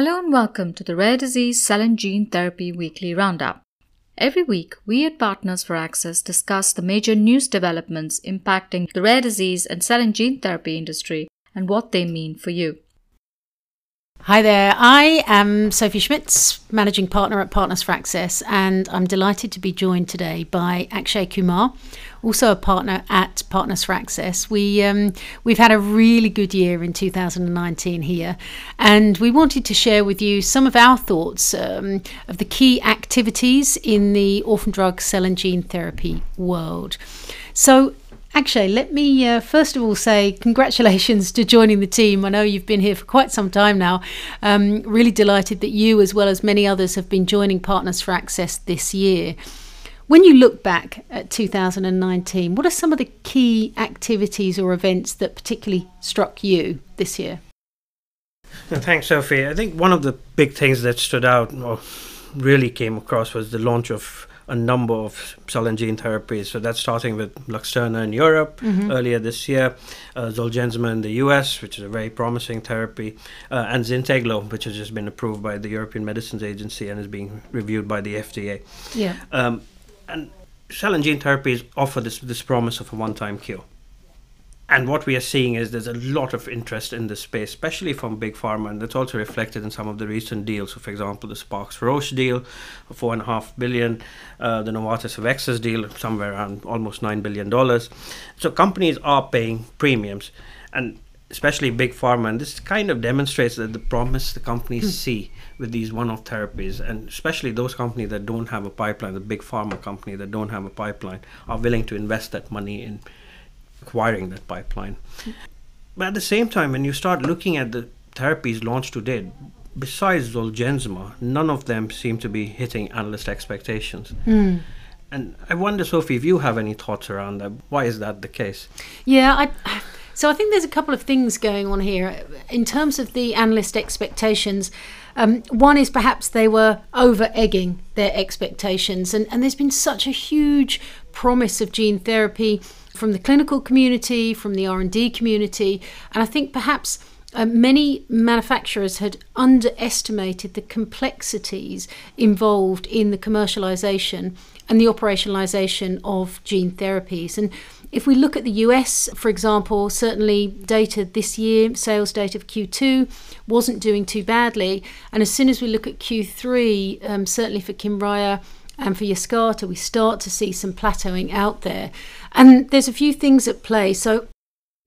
Hello and welcome to the Rare Disease Cell and Gene Therapy Weekly Roundup. Every week, we at Partners for Access discuss the major news developments impacting the rare disease and cell and gene therapy industry and what they mean for you. Hi there, I am Sophie Schmitz, Managing Partner at Partners for Access, and I'm delighted to be joined today by Akshay Kumar, also a partner at Partners for Access. We, um, we've had a really good year in 2019 here, and we wanted to share with you some of our thoughts um, of the key activities in the orphan drug cell and gene therapy world. So, Akshay, let me uh, first of all say congratulations to joining the team. I know you've been here for quite some time now. Um, really delighted that you, as well as many others, have been joining Partners for Access this year. When you look back at 2019, what are some of the key activities or events that particularly struck you this year? Thanks, Sophie. I think one of the big things that stood out or really came across was the launch of a number of cell and gene therapies. So that's starting with Luxturna in Europe mm-hmm. earlier this year, uh, Zolgensma in the US, which is a very promising therapy, uh, and Zynteglo, which has just been approved by the European Medicines Agency and is being reviewed by the FDA. Yeah. Um, and cell and gene therapies offer this this promise of a one-time cure. And what we are seeing is there's a lot of interest in this space, especially from big pharma, and that's also reflected in some of the recent deals. So, for example, the Sparks Roche deal, four and a half billion, uh, the Novartis Avexis deal, somewhere around almost nine billion dollars. So, companies are paying premiums, and especially big pharma, and this kind of demonstrates that the promise the companies mm. see with these one-off therapies, and especially those companies that don't have a pipeline, the big pharma company that don't have a pipeline, are willing to invest that money in acquiring that pipeline. But at the same time, when you start looking at the therapies launched to date, besides Zolgensma, none of them seem to be hitting analyst expectations. Mm. And I wonder, Sophie, if you have any thoughts around that. Why is that the case? Yeah, I, so I think there's a couple of things going on here. In terms of the analyst expectations, um, one is perhaps they were over egging their expectations, and, and there's been such a huge promise of gene therapy from the clinical community, from the R&D community, and I think perhaps uh, many manufacturers had underestimated the complexities involved in the commercialization and the operationalization of gene therapies. And if we look at the US, for example, certainly data this year, sales data of Q2 wasn't doing too badly. And as soon as we look at Q3, um, certainly for Kymriah, and for Yescarta, we start to see some plateauing out there. And there's a few things at play. So,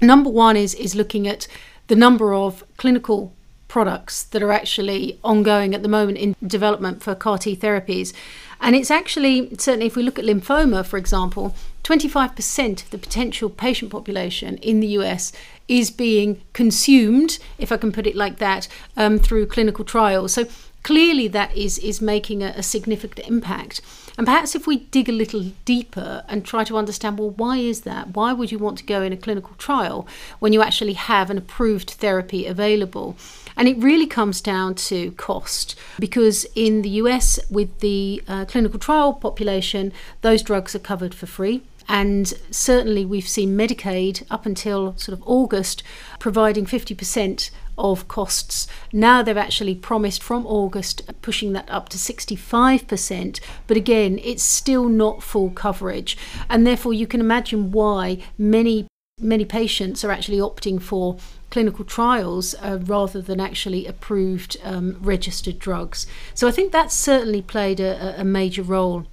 number one is, is looking at the number of clinical products that are actually ongoing at the moment in development for CAR T therapies. And it's actually, certainly, if we look at lymphoma, for example, 25% of the potential patient population in the US is being consumed, if I can put it like that, um, through clinical trials. So clearly that is is making a, a, significant impact. And perhaps if we dig a little deeper and try to understand well why is that? Why would you want to go in a clinical trial when you actually have an approved therapy available? And it really comes down to cost because in the US with the uh, clinical trial population those drugs are covered for free and certainly we've seen Medicaid up until sort of August providing 50% of costs. Now they've actually promised from August pushing that up to 65%, but again, it's still not full coverage. And therefore, you can imagine why many many patients are actually opting for clinical trials uh, rather than actually approved um, registered drugs. So I think that's certainly played a, a major role.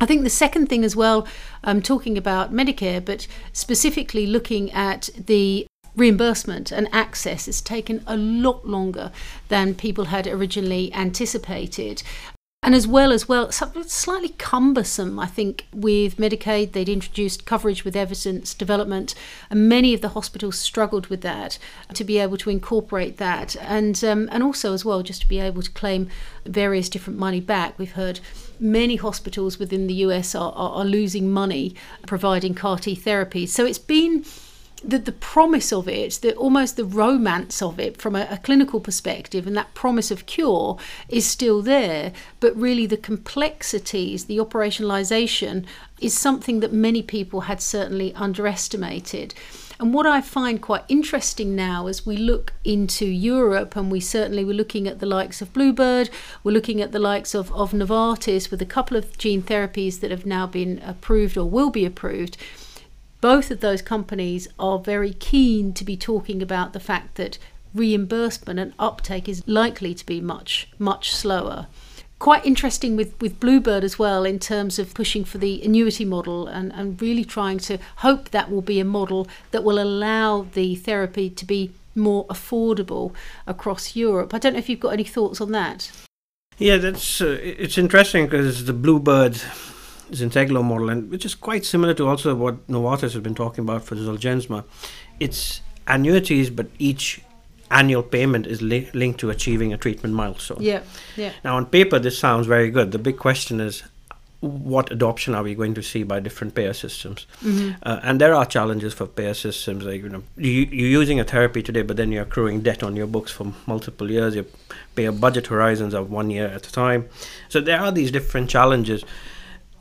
I think the second thing as well, I'm um, talking about Medicare, but specifically looking at the reimbursement and access has taken a lot longer than people had originally anticipated. And as well as well, slightly cumbersome, I think, with Medicaid. They'd introduced coverage with evidence development, and many of the hospitals struggled with that to be able to incorporate that, and um, and also as well just to be able to claim various different money back. We've heard many hospitals within the US are, are, are losing money providing CAR T therapies. So it's been the, the promise of it, the almost the romance of it from a, a, clinical perspective, and that promise of cure is still there. But really, the complexities, the operationalization, is something that many people had certainly underestimated. And what I find quite interesting now as we look into Europe, and we certainly were looking at the likes of Bluebird, we're looking at the likes of, of Novartis with a couple of gene therapies that have now been approved or will be approved. Both of those companies are very keen to be talking about the fact that reimbursement and uptake is likely to be much, much slower quite interesting with, with Bluebird as well in terms of pushing for the annuity model and, and really trying to hope that will be a model that will allow the therapy to be more affordable across Europe. I don't know if you've got any thoughts on that. Yeah, that's uh, it's interesting because the Bluebird Zynteglo model, and which is quite similar to also what Novartis has been talking about for Zolgensma. It's annuities, but each annual payment is li- linked to achieving a treatment milestone. Yeah, yeah. Now, on paper, this sounds very good. The big question is what adoption are we going to see by different payer systems? Mm-hmm. Uh, and there are challenges for payer systems. Like you know, you, you're using a therapy today, but then you're accruing debt on your books for multiple years. Your payer budget horizons are one year at a time. So there are these different challenges.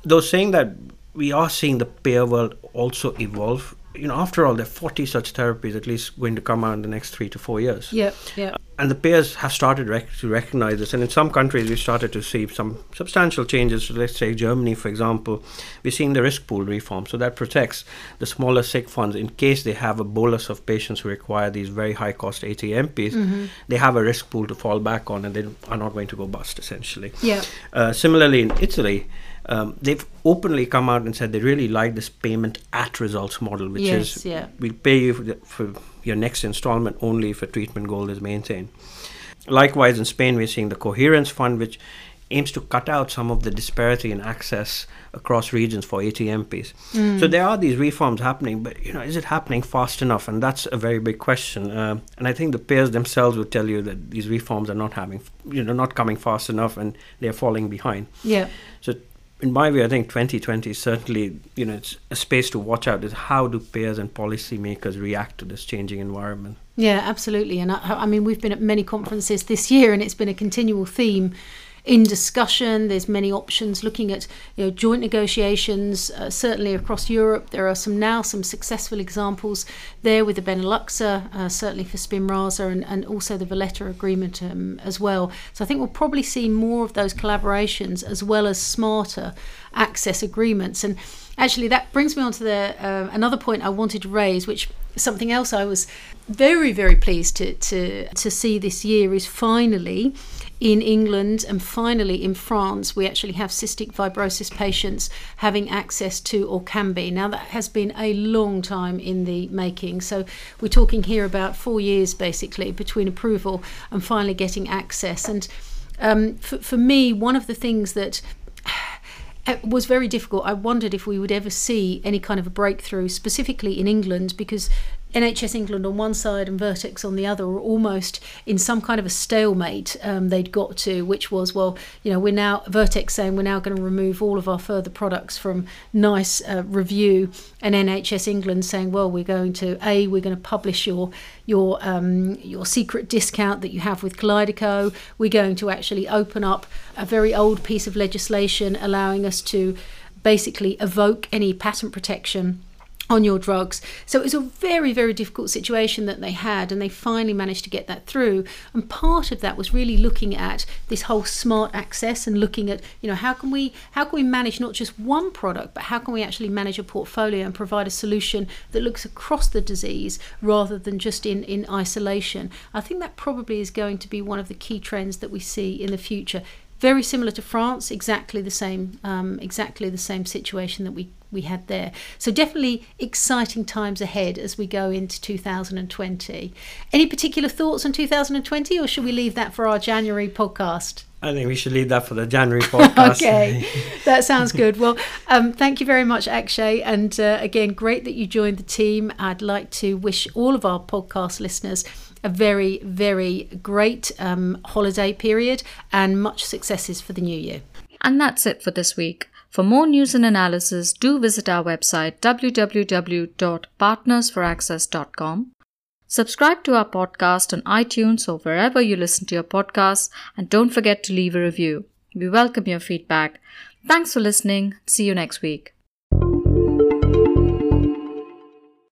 Though saying that we are seeing the payer world also evolve you know, after all, there are 40 such therapies at least going to come out in the next three to four years. Yeah, yeah. And the payers have started rec- to recognize this. And in some countries, we've started to see some substantial changes. So let's say Germany, for example, we're seeing the risk pool reform. So that protects the smaller sick funds in case they have a bolus of patients who require these very high cost ATMPs. Mm-hmm. They have a risk pool to fall back on and they are not going to go bust, essentially. Yeah. Uh, similarly, in Italy, um, they've openly come out and said they really like this payment at results model, which yes, is yeah. we pay you for, the, for, your next installment only if a treatment goal is maintained. Likewise, in Spain, we're seeing the Coherence Fund, which aims to cut out some of the disparity in access across regions for ATMPs. Mm. So there are these reforms happening, but you know, is it happening fast enough? And that's a very big question. Uh, and I think the payers themselves would tell you that these reforms are not having, you know, not coming fast enough, and they're falling behind. Yeah. So in my view, I think 2020 is certainly, you know, it's a space to watch out. Is how do payers and policymakers react to this changing environment? Yeah, absolutely. And I, I mean, we've been at many conferences this year, and it's been a continual theme in discussion. There's many options looking at you know, joint negotiations, uh, certainly across Europe. There are some now some successful examples there with the Beneluxa, uh, certainly for Spinraza, and, and also the Valletta agreement um, as well. So I think we'll probably see more of those collaborations as well as smarter access agreements. And actually, that brings me on to the uh, another point I wanted to raise, which something else I was very very pleased to to to see this year is finally in England and finally in France, we actually have cystic fibrosis patients having access to Orkambi. Now, that has been a long time in the making. So, we're talking here about four years basically between approval and finally getting access. And um, for, for me, one of the things that Uh, was very difficult. I wondered if we would ever see any kind of a breakthrough, specifically in England, because NHS England on one side and Vertex on the other were almost in some kind of a stalemate um, they'd got to, which was, well, you know, we're now, Vertex saying we're now going to remove all of our further products from NICE uh, review, and NHS England saying, well, we're going to, A, we're going to publish your, your, um, your secret discount that you have with Kalydeco. We're going to actually open up a very old piece of legislation allowing us to basically evoke any patent protection on your drugs. So it was a very, very difficult situation that they had, and they finally managed to get that through. And part of that was really looking at this whole smart access and looking at, you know, how can we how can we manage not just one product, but how can we actually manage a portfolio and provide a solution that looks across the disease rather than just in, in isolation. I think that probably is going to be one of the key trends that we see in the future very similar to France, exactly the same, um, exactly the same situation that we we had there. So definitely exciting times ahead as we go into 2020. Any particular thoughts on 2020, or should we leave that for our January podcast? I think we should leave that for the January podcast. okay, that sounds good. Well, um, thank you very much, Akshay. And uh, again, great that you joined the team. I'd like to wish all of our podcast listeners a very, very great um, holiday period and much successes for the new year. And that's it for this week. For more news and analysis, do visit our website www.partnersforaccess.com. Subscribe to our podcast on iTunes or wherever you listen to your podcasts, and don't forget to leave a review. We welcome your feedback. Thanks for listening. See you next week.